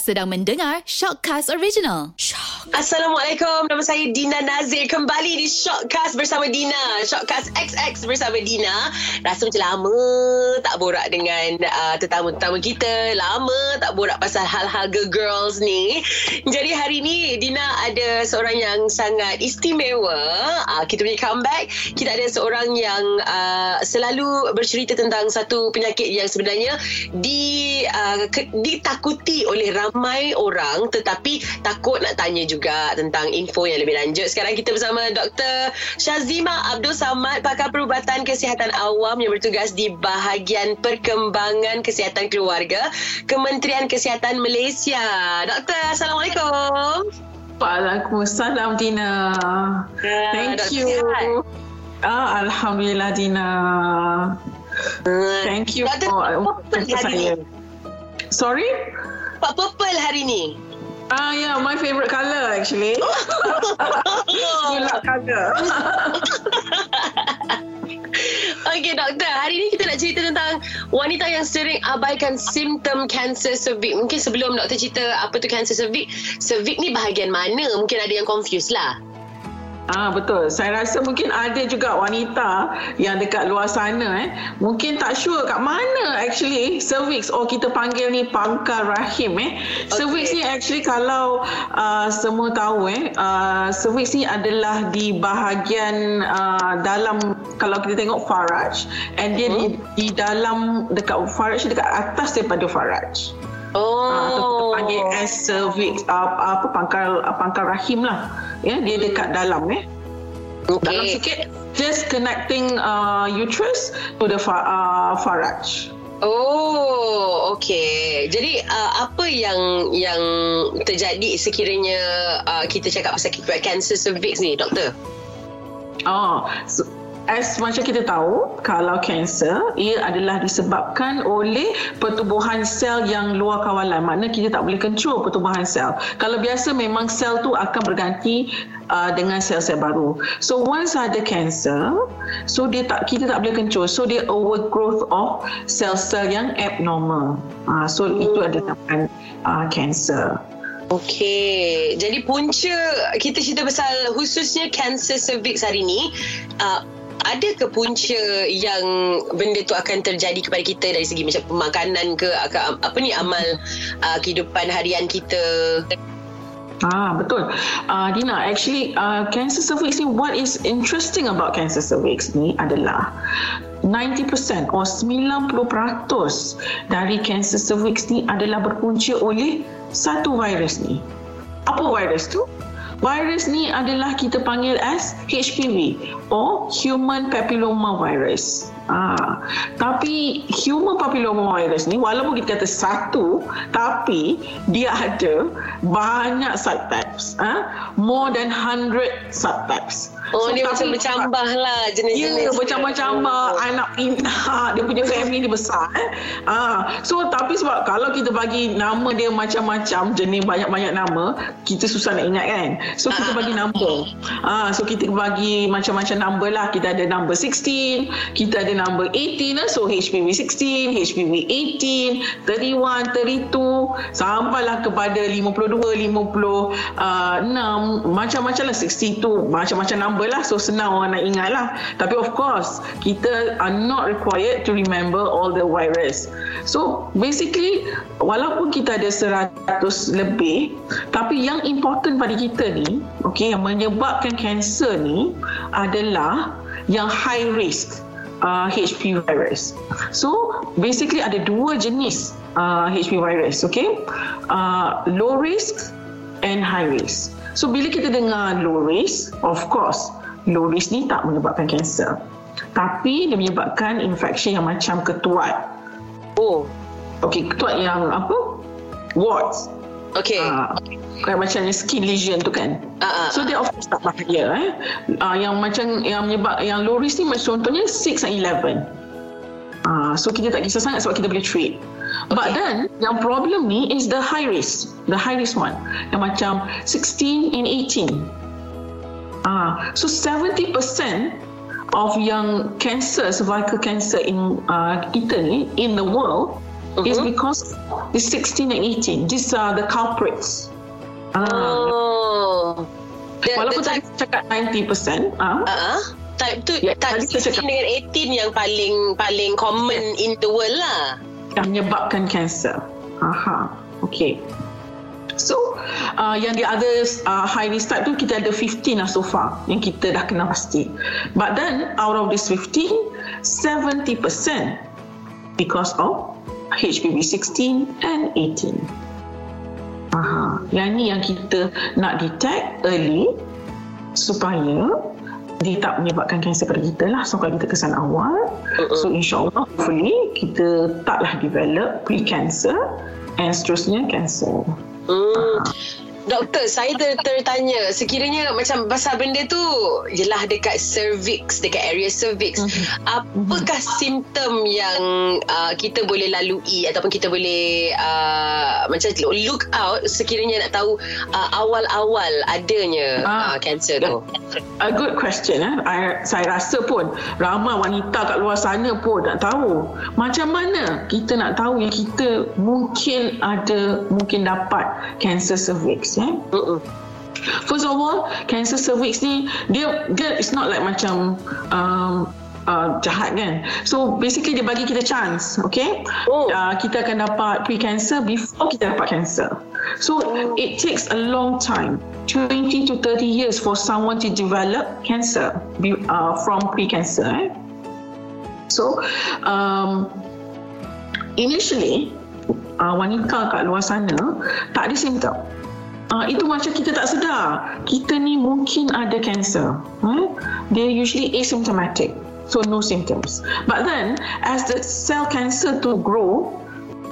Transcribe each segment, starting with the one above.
Sedang mendengar Shockcast Original. Shock. Assalamualaikum. Nama saya Dina Nazir. Kembali di Shockcast bersama Dina. Shockcast XX bersama Dina. Rasa macam lama tak borak dengan uh, tetamu-tetamu kita. Lama tak borak pasal hal-hal girls ni. Jadi hari ni Dina ada seorang yang sangat istimewa. Uh, kita punya comeback. Kita ada seorang yang uh, selalu bercerita tentang satu penyakit yang sebenarnya di uh, ke, ditakuti oleh ramai orang tetapi takut nak tanya juga tentang info yang lebih lanjut. Sekarang kita bersama Dr. Shazima Abdul Samad, pakar perubatan kesihatan awam yang bertugas di bahagian perkembangan kesihatan keluarga Kementerian Kesihatan Malaysia. Doktor, Assalamualaikum. Waalaikumsalam Dina. Ya, Thank Dr. you. sihat? Ah, Alhamdulillah Dina. Thank you for untuk saya. Sorry? Pak Purple hari ni. Ah, yeah, my favorite colour actually. Gula colour. Okey doktor, hari ni kita nak cerita tentang wanita yang sering abaikan simptom kanser cervix. Mungkin sebelum doktor cerita apa tu kanser cervix, cervix ni bahagian mana? Mungkin ada yang confused lah. Ah betul. Saya rasa mungkin ada juga wanita yang dekat luar sana eh mungkin tak sure kat mana actually cervix oh kita panggil ni pangkal rahim eh. Cervix ni actually kalau uh, semua tahu eh uh, cervix ni adalah di bahagian uh, dalam kalau kita tengok faraj and dia di, di dalam dekat faraj dekat atas daripada faraj. Oh. Panggil as cervix uh, apa pangkal uh, pangkal rahim lah ya dia dekat dalam eh dalam Okey. sikit just connecting uh, uterus to the fa- uh, faraj Oh, okey. Jadi uh, apa yang yang terjadi sekiranya uh, kita cakap pasal kanser cervix ni, doktor? Oh, so, as macam kita tahu, kalau kanser, ia adalah disebabkan oleh pertubuhan sel yang luar kawalan. Makna kita tak boleh control pertubuhan sel. Kalau biasa memang sel tu akan berganti uh, dengan sel-sel baru. So once ada kanser, so dia tak kita tak boleh control. So dia overgrowth of sel-sel yang abnormal. Uh, so itu adalah uh, kanser. Okey. Jadi punca kita cerita pasal khususnya kanser cervix hari ni, uh, ada ke punca yang benda tu akan terjadi kepada kita dari segi macam pemakanan ke apa, ni amal uh, kehidupan harian kita? Ah betul. Uh, Dina, actually uh, cancer cervix ni what is interesting about cancer cervix ni adalah 90% or 90% dari cancer cervix ni adalah berpunca oleh satu virus ni. Apa virus tu? Virus ni adalah kita panggil as HPV or human papilloma virus. Ah, tapi human papilloma virus ni walaupun kita kata satu tapi dia ada banyak subtypes, ah, more than 100 subtypes. Oh, so, dia macam bercambah lah Ya, jenis-jenis. bercambah-cambah anak pintar, dia punya family dia besar eh. Ah, so tapi sebab kalau kita bagi nama dia macam-macam, jenis banyak-banyak nama, kita susah nak ingat kan. So kita bagi number. Ah, so kita bagi macam-macam number lah. Kita ada number 16, kita ada number 18 lah. So HPV 16, HPV 18, 31, 32 sampailah kepada 52, 56, macam-macam lah 62, macam-macam number lah. So senang orang nak ingat lah. Tapi of course, kita are not required to remember all the virus. So basically, walaupun kita ada 100 lebih, tapi yang important pada kita ni, okay, yang menyebabkan kanser ni adalah yang high risk uh, HPV virus. So basically ada dua jenis uh, HPV virus, okay? Uh, low risk and high risk. So bila kita dengar low risk, of course, low risk ni tak menyebabkan kanser. Tapi dia menyebabkan infection yang macam ketuat. Oh, Okey, ketuat yang apa? Warts. okey. Ah, kayak macam skin lesion tu kan. Ah, ah, So dia of course tak bahaya eh. Uh, yang macam yang menyebab yang low risk ni macam contohnya 6 and 11. Ah, so kita tak kisah sangat sebab kita boleh treat. But then yang problem ni is the high risk, the high risk one. Yang macam 16 and 18. Ah, so 70% of yang cancer, cervical cancer in uh, kita ni in the world uh-huh. is because the 16 and 18. These are the culprits. Ah. Oh. The, Walaupun the tadi cakap 90%, ah, uh, type tu Ya, type tadi saya 16 cakap- dengan 18 yang paling paling common in the world lah. Yang menyebabkan kanser. Aha. Okay. So, uh, yang the others uh, high risk type tu kita ada 15 lah so far yang kita dah kenal pasti. But then out of this 15, 70% because of HPV 16 and 18. Aha. Yang ni yang kita nak detect early supaya dia tak menyebabkan kanser pada kita lah. So kalau kita kesan awal, so insyaAllah hopefully kita taklah develop pre-cancer and seterusnya cancer. Hmm. Doktor, saya ter- tertanya sekiranya macam pasal benda tu jelah dekat cervix, dekat area cervix. Apakah simptom yang uh, kita boleh lalui ataupun kita boleh uh, macam look out sekiranya nak tahu uh, awal-awal adanya uh, Ah. cancer tu? A good question. Eh? I, saya rasa pun ramai wanita kat luar sana pun nak tahu macam mana kita nak tahu yang kita mungkin ada, mungkin dapat cancer cervix. Eh? Mm-mm. First of all, cancer cervix ni dia dia it's not like macam um, uh, jahat kan. So basically dia bagi kita chance, okay? Oh. Uh, kita akan dapat pre-cancer before kita dapat cancer. So it takes a long time, 20 to 30 years for someone to develop cancer uh, from pre-cancer. Eh? So um, initially uh, wanita kat luar sana tak ada simptom. Uh, itu macam kita tak sedar kita ni mungkin ada cancer. Eh? They're usually asymptomatic. So no symptoms. But then as the cell cancer to grow,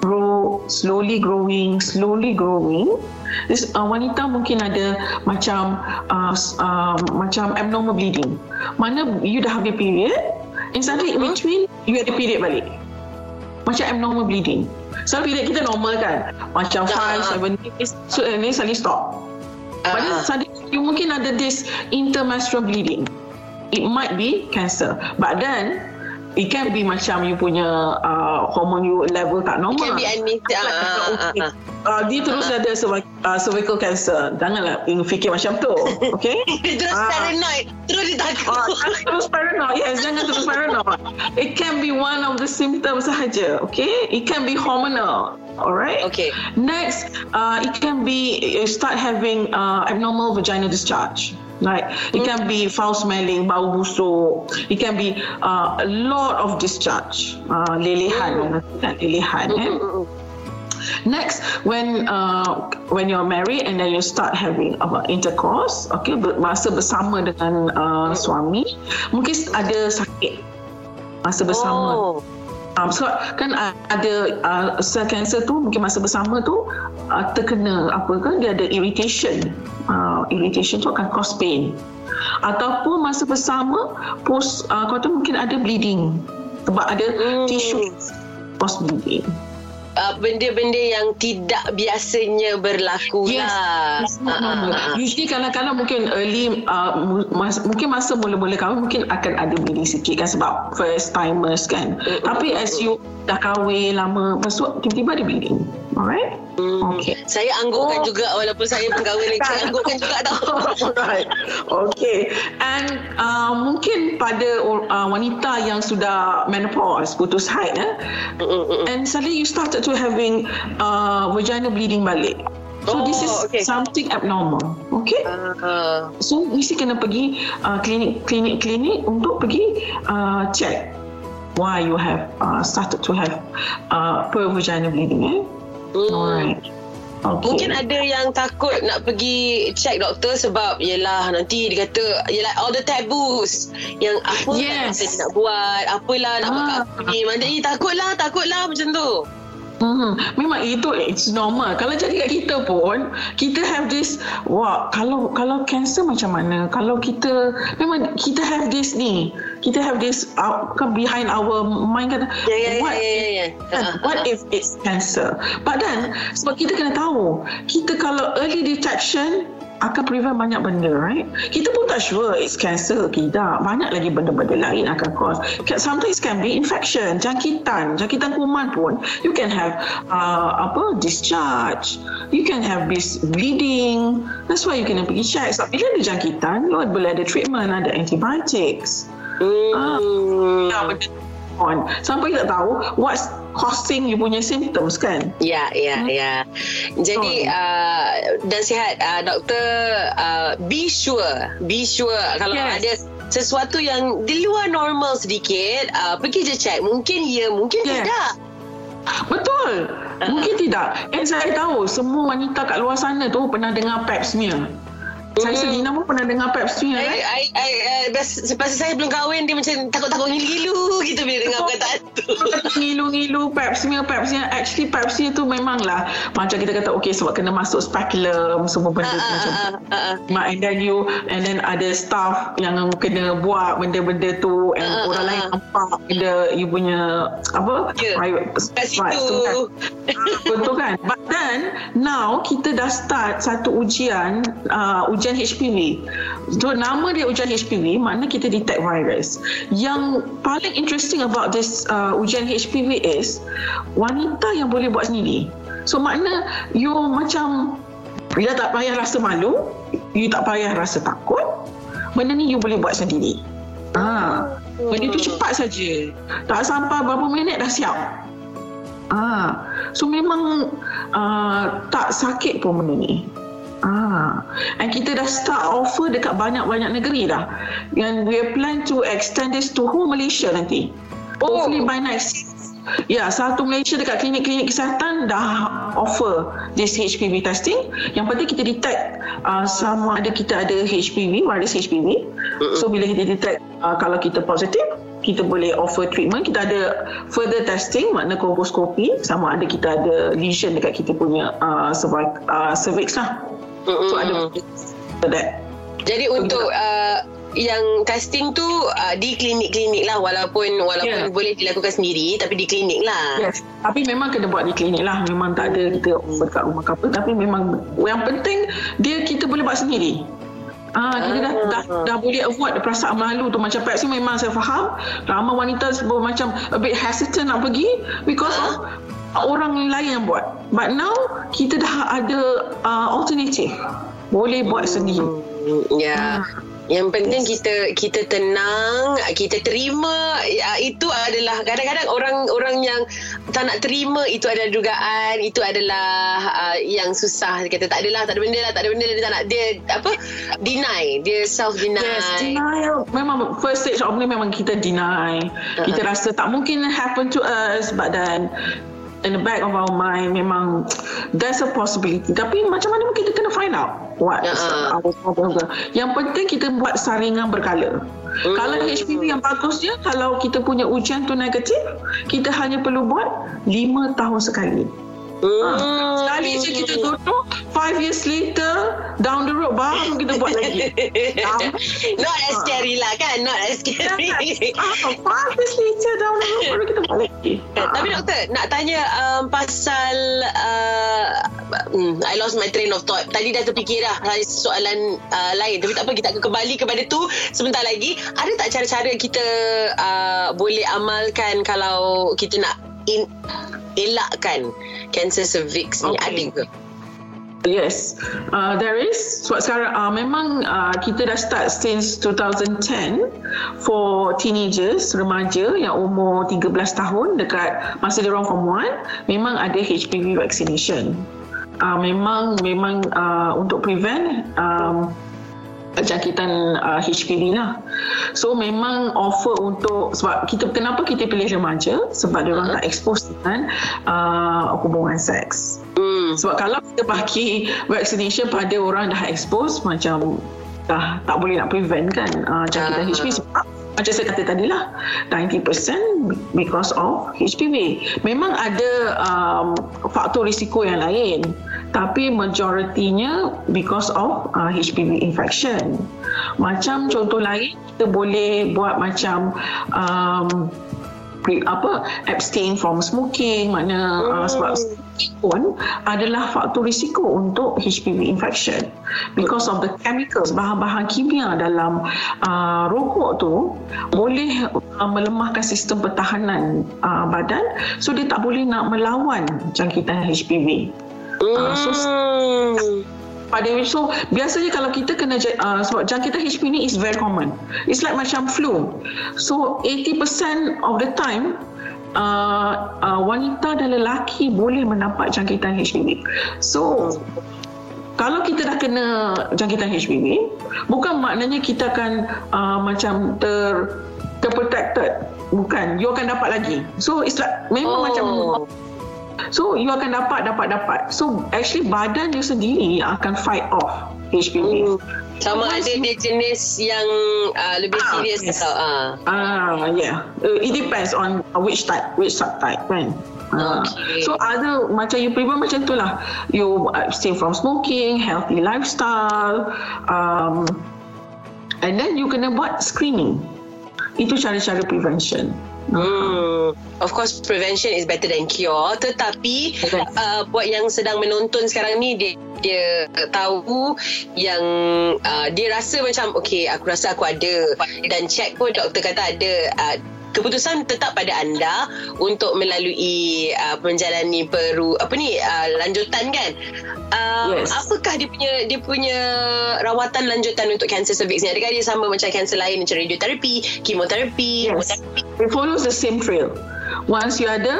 grow slowly growing, slowly growing, this uh, wanita mungkin ada macam uh, uh, macam abnormal bleeding. Mana you dah habis period, and suddenly in between you ada period balik. Macam abnormal bleeding. So period kita normal kan. Macam Ah. 5, 7 days. So and then suddenly stop. But then Ah. suddenly you mungkin ada this intermenstrual bleeding. It might be cancer. But then it can be macam you punya uh, hormone you level tak normal. Can be any- ah, ah, ah, okay. ah. Uh, dia terus ada cervic- uh, cervical cancer. Janganlah fikir macam tu. Okay? Terus Ah. paranoid, terus dia takut. jangan terus paranoid. Yes, jangan terus paranoid. It can be one of the symptoms sahaja. Okay, it can be hormonal. Alright. Okay. Next, uh, it can be you start having uh, abnormal vaginal discharge. Like it can be foul smelling, bau busuk. It can be uh, a lot of discharge, uh, lelehan, kan lelehan. Eh? Next, when uh, when you're married and then you start having uh, intercourse, okay, masa bersama dengan uh, suami, mungkin ada sakit masa bersama. Oh. Um, so kan uh, ada uh, cell cancer tu mungkin masa bersama tu uh, terkena apa kan dia ada irritation. Uh, irritation tu akan cause pain. Ataupun masa bersama post uh, kau tu mungkin ada bleeding sebab ada Hmm. tissue post bleeding. Uh, benda-benda yang tidak biasanya berlaku Yes, lah. Ah, ah, ah. Usually kadang-kadang mungkin early, uh, mas, mungkin masa mula-mula kahwin mungkin akan ada bleeding sikit kan sebab first timers kan. Mm, Tapi as you dah kahwin lama, masuk tiba-tiba ada bleeding. Alright? Hmm. Okay. Saya anggukkan Oh. juga walaupun saya kahwin lagi. Saya anggukkan juga tau. Alright. Okay. And uh, mungkin pada uh, wanita yang sudah menopause, putus haid, eh, and suddenly you started to having uh, vaginal bleeding balik. So Oh, this is okay. something abnormal. Okay? Ah, So mesti kena pergi uh, klinik klinik klinik untuk pergi uh, check why you have uh, started to have uh, per vaginal bleeding. Eh? Mm. Alright. Okay. Mungkin ada yang takut nak pergi check doktor sebab yelah nanti dia kata yelah all the taboos yang apa Yes. yes. nak buat apalah nak buat kat Ah. aku ni macam ni takutlah takutlah macam tu Hmm, memang itu it's normal. Kalau jadi kat kita pun, kita have this, wah, kalau kalau cancer macam mana? Kalau kita memang kita have this ni, kita have this uh, kan behind our mind kan Ya, ya, ya, what, ya, ya, ya. kan, Ah, what ah, if it's cancer but then sebab kita kena tahu kita kalau early detection akan prevent banyak benda right? Kita pun tak sure it's cancer ke tidak. Banyak lagi benda-benda lain akan cause. Sometimes can be infection jangkitan jangkitan kuman pun. You can have uh, apa discharge. You can have this bleeding. That's why you kena pergi check. Sebab bila ada jangkitan you boleh ada treatment ada antibiotics. Hmm. Ya, benda on. Sampai tak tahu what's causing you punya symptoms kan. Ya, ya, Hmm. ya. Jadi uh, nasihat uh, doktor uh, be sure, be sure kalau Yes. ada sesuatu yang di luar normal sedikit, uh, pergi je check. Mungkin ya, mungkin Yes. tidak. Betul. Mungkin tidak. And saya tahu semua wanita kat luar sana tu pernah dengar pap smear. Saya. Selina pun pernah dengar smear I, kan? I, I, uh, bas, lepas saya belum kahwin dia macam takut-takut ngilu-ngilu gitu bila dengar perkataan tu. Ngilu-ngilu pap smear, pap smear. Actually pap smear tu memanglah macam kita kata okay sebab kena masuk speculum semua benda tu Ah, macam ah. Mak and then you and then ada staff yang kena buat benda-benda tu and ah, orang ah, lain nampak benda you punya apa Ya, private Kat situ. tu kan. Betul kan? But then now kita dah start satu ujian uh, ujian HPV. So nama dia ujian HPV makna kita detect virus. Yang paling interesting about this uh, ujian HPV is wanita yang boleh buat sendiri. So makna you macam bila tak payah rasa malu, you tak payah rasa takut, benda ni you boleh buat sendiri. Ah, benda tu cepat saja. Tak sampai berapa minit dah siap. Ah, so memang uh, tak sakit pun benda ni. Ah, and kita dah start offer dekat banyak-banyak negeri dah. And we plan to extend this to whole Malaysia nanti. Oh. Hopefully by next Ya, satu Malaysia dekat klinik-klinik kesihatan dah offer this HPV testing. Yang penting kita detect uh, sama ada kita ada HPV, virus HPV. So bila kita detect uh, kalau kita positif, kita boleh offer treatment. Kita ada further testing, makna kolposkopi sama ada kita ada lesion dekat kita punya uh, cervix, uh, cervix lah. So ada for that. Jadi untuk uh, yang testing tu uh, di klinik-klinik lah walaupun walaupun Yeah. boleh dilakukan sendiri tapi di klinik lah. Yes. Tapi memang kena buat di klinik lah. Memang tak ada kita dekat rumah ke apa. Tapi memang yang penting dia kita boleh buat sendiri. Ah, kita dah, dah, dah boleh avoid perasaan malu tu macam Pepsi memang saya faham ramai wanita sebab macam a bit hesitant nak pergi because of orang lain yang buat but now kita dah ada uh, alternative boleh buat sendiri Hmm, Ya. Yang penting Yes. kita kita tenang, kita terima ya, itu adalah kadang-kadang orang-orang yang tak nak terima itu adalah dugaan, itu adalah uh, yang susah Dia kata tak adalah, tak ada benda lah, tak ada benda lah, dia tak nak dia apa? Deny, dia self deny. Yes, denial. Memang first stage of ni memang kita deny. Kita rasa tak mungkin happen to us but then in the back of our mind memang there's a possibility. Tapi macam mana pun kita kena find out what Ya. our problem. Yang penting kita buat saringan berkala. Hmm. Kalau HPV yang bagusnya kalau kita punya ujian tu negatif, kita hanya perlu buat 5 tahun sekali. Hmm. Sekali je kita tutup, 5 years later, down the road baru kita buat lagi. Not as scary lah kan Not as scary Ah, five years later down the road baru kita buat lagi. Eh, Tapi doktor nak tanya um, pasal uh, hmm, I lost my train of thought. Tadi dah terfikir dah soalan uh, lain. Tapi tak apa kita akan kembali kepada tu sebentar lagi. Ada tak cara-cara kita uh, boleh amalkan kalau kita nak in, elakkan kanser cervix ni? Okay. Ada ke? Yes, uh, there is. Sebab sekarang uh, memang uh, kita dah start since 2010 for teenagers, remaja yang umur 13 tahun dekat masa dia orang form 1, memang ada HPV vaccination. Uh, memang memang uh, untuk prevent um, jangkitan uh, HPV lah. So memang offer untuk sebab kita kenapa kita pilih remaja sebab dia orang tak expose dengan uh, hubungan seks. Hmm. Sebab kalau kita bagi vaccination pada orang dah expose macam dah tak boleh nak prevent kan uh, jangkitan Ah. HPV sebab macam saya kata tadi lah 90% because of HPV memang ada um, faktor risiko yang lain tapi majoritinya because of uh, HPV infection. Macam contoh lain kita boleh buat macam um, apa abstain from smoking. Mana uh, sebab smoking pun adalah faktor risiko untuk HPV infection. Because of the chemicals bahan-bahan kimia dalam uh, rokok tu boleh uh, melemahkan sistem pertahanan uh, badan. So dia tak boleh nak melawan jangkitan HPV uh, so pada so biasanya kalau kita kena uh, sebab jangkitan HPV ni is very common. It's like macam flu. So 80% of the time uh, uh, wanita dan lelaki boleh mendapat jangkitan HPV so kalau kita dah kena jangkitan HPV bukan maknanya kita akan uh, macam ter terprotected. Bukan. You akan dapat lagi. So it's like memang oh. macam So you akan dapat dapat dapat. So actually badan you sendiri yang akan fight off HPV. Hmm. Sama ada dia jenis yang uh, lebih ah, serius yes. atau ah. Ah yeah. Uh, it depends on which type, which subtype kan. Uh, okay. So ada macam you prefer macam tu lah. You stay from smoking, healthy lifestyle, um, and then you kena buat screening. Itu cara-cara prevention. Hmm. Of course prevention is better than cure. Tetapi uh, buat yang sedang menonton sekarang ni dia dia tahu yang uh, dia rasa macam okay aku rasa aku ada. Dan check pun doktor kata ada uh, keputusan tetap pada anda untuk melalui uh, menjalani peru apa ni uh, lanjutan kan uh, yes. apakah dia punya dia punya rawatan lanjutan untuk kanser cervix ni adakah dia sama macam kanser lain macam radioterapi kemoterapi yes. it follows the same trail once you ada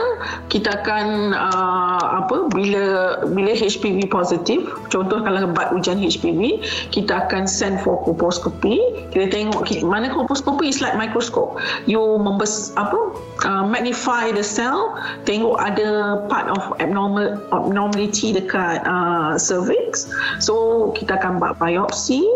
kita akan uh, apa bila bila HPV positif contoh kalau bat hujan HPV kita akan send for colposcopy. Kita tengok kita, mana colposcopy? Is like microscope. You membes apa uh, magnify the cell tengok ada part of abnormal abnormality dekat uh, cervix. So kita akan buat biopsi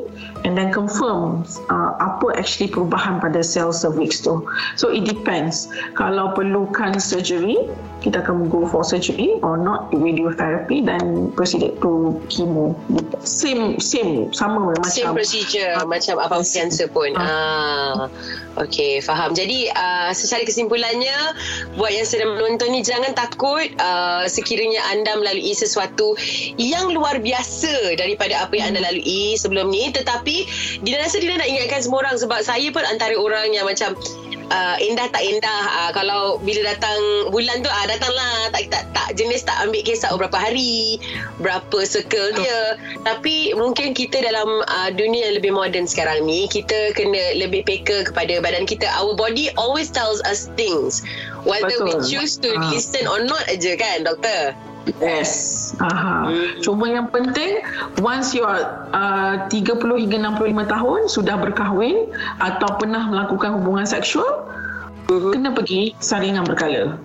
and then confirm uh, apa actually perubahan pada sel cervix tu. So it depends. Kalau perlu perlukan surgery. Kita akan go for surgery or not radiotherapy dan proceed to chemo. Same same sama macam same procedure uh, macam apa cancer pun. Uh. ah okey faham. Jadi uh, secara kesimpulannya buat yang sedang menonton ni jangan takut uh, sekiranya anda melalui sesuatu yang luar biasa daripada apa yang anda hmm. lalui sebelum ni. Tetapi Dina rasa Dina nak ingatkan semua orang sebab saya pun antara orang yang macam uh, indah tak indah? Uh, kalau bila datang bulan tu uh, datanglah. Tak, tak tak jenis tak ambil kisah berapa hari berapa circle dia. Tapi mungkin kita dalam uh, dunia yang lebih moden sekarang ni kita kena lebih peka kepada badan kita. Our body always tells us things whether Betul. we choose to uh. listen or not aja kan doktor Yes. Aha. Hmm. Cuma yang penting once you are uh, 30 hingga 65 tahun sudah berkahwin atau pernah melakukan hubungan seksual uh-huh. kena pergi saringan berkala.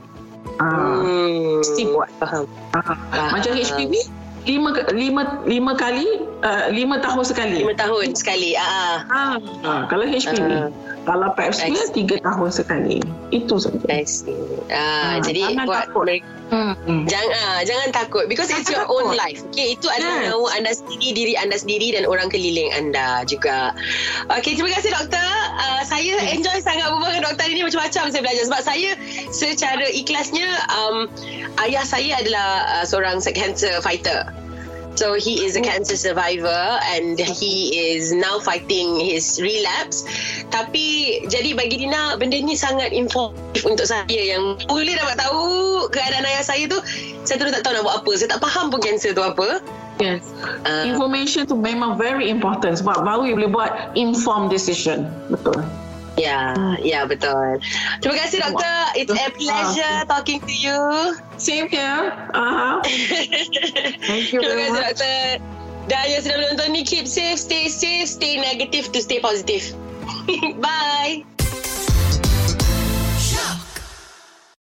Ah. Hmm. Mesti buat. Faham. Aha. Macam HPV lima lima lima kali uh, lima tahun sekali. Lima tahun sekali. Ah. ah. ah. Kalau HPV. Ah. Kalau pap tiga tahun sekali. Itu saja. Ah, ah, jadi buat takut. Hmm. Jangan ah, jangan takut because jangan it's your takut. own life. Okay, itu adalah yes. nyawa anda sendiri, diri anda sendiri dan orang keliling anda juga. Okay, terima kasih doktor. Uh, saya hmm. enjoy sangat berbual dengan doktor ini macam-macam saya belajar sebab saya secara ikhlasnya um, ayah saya adalah uh, seorang cancer fighter. So he is a cancer survivor and he is now fighting his relapse. Tapi jadi bagi Dina benda ni sangat informatif untuk saya yang boleh dapat tahu keadaan ayah saya tu saya terus tak tahu nak buat apa. Saya tak faham pun cancer tu apa. Yes. Uh, Information tu memang very important sebab baru you boleh buat informed decision. Betul. Ya, ya betul. Terima kasih doktor. It's a pleasure talking to you. Same here. Uh-huh. Thank you Terima kasih doktor. Dan yang sedang menonton ni keep safe, stay safe, stay negative to stay positive. Bye.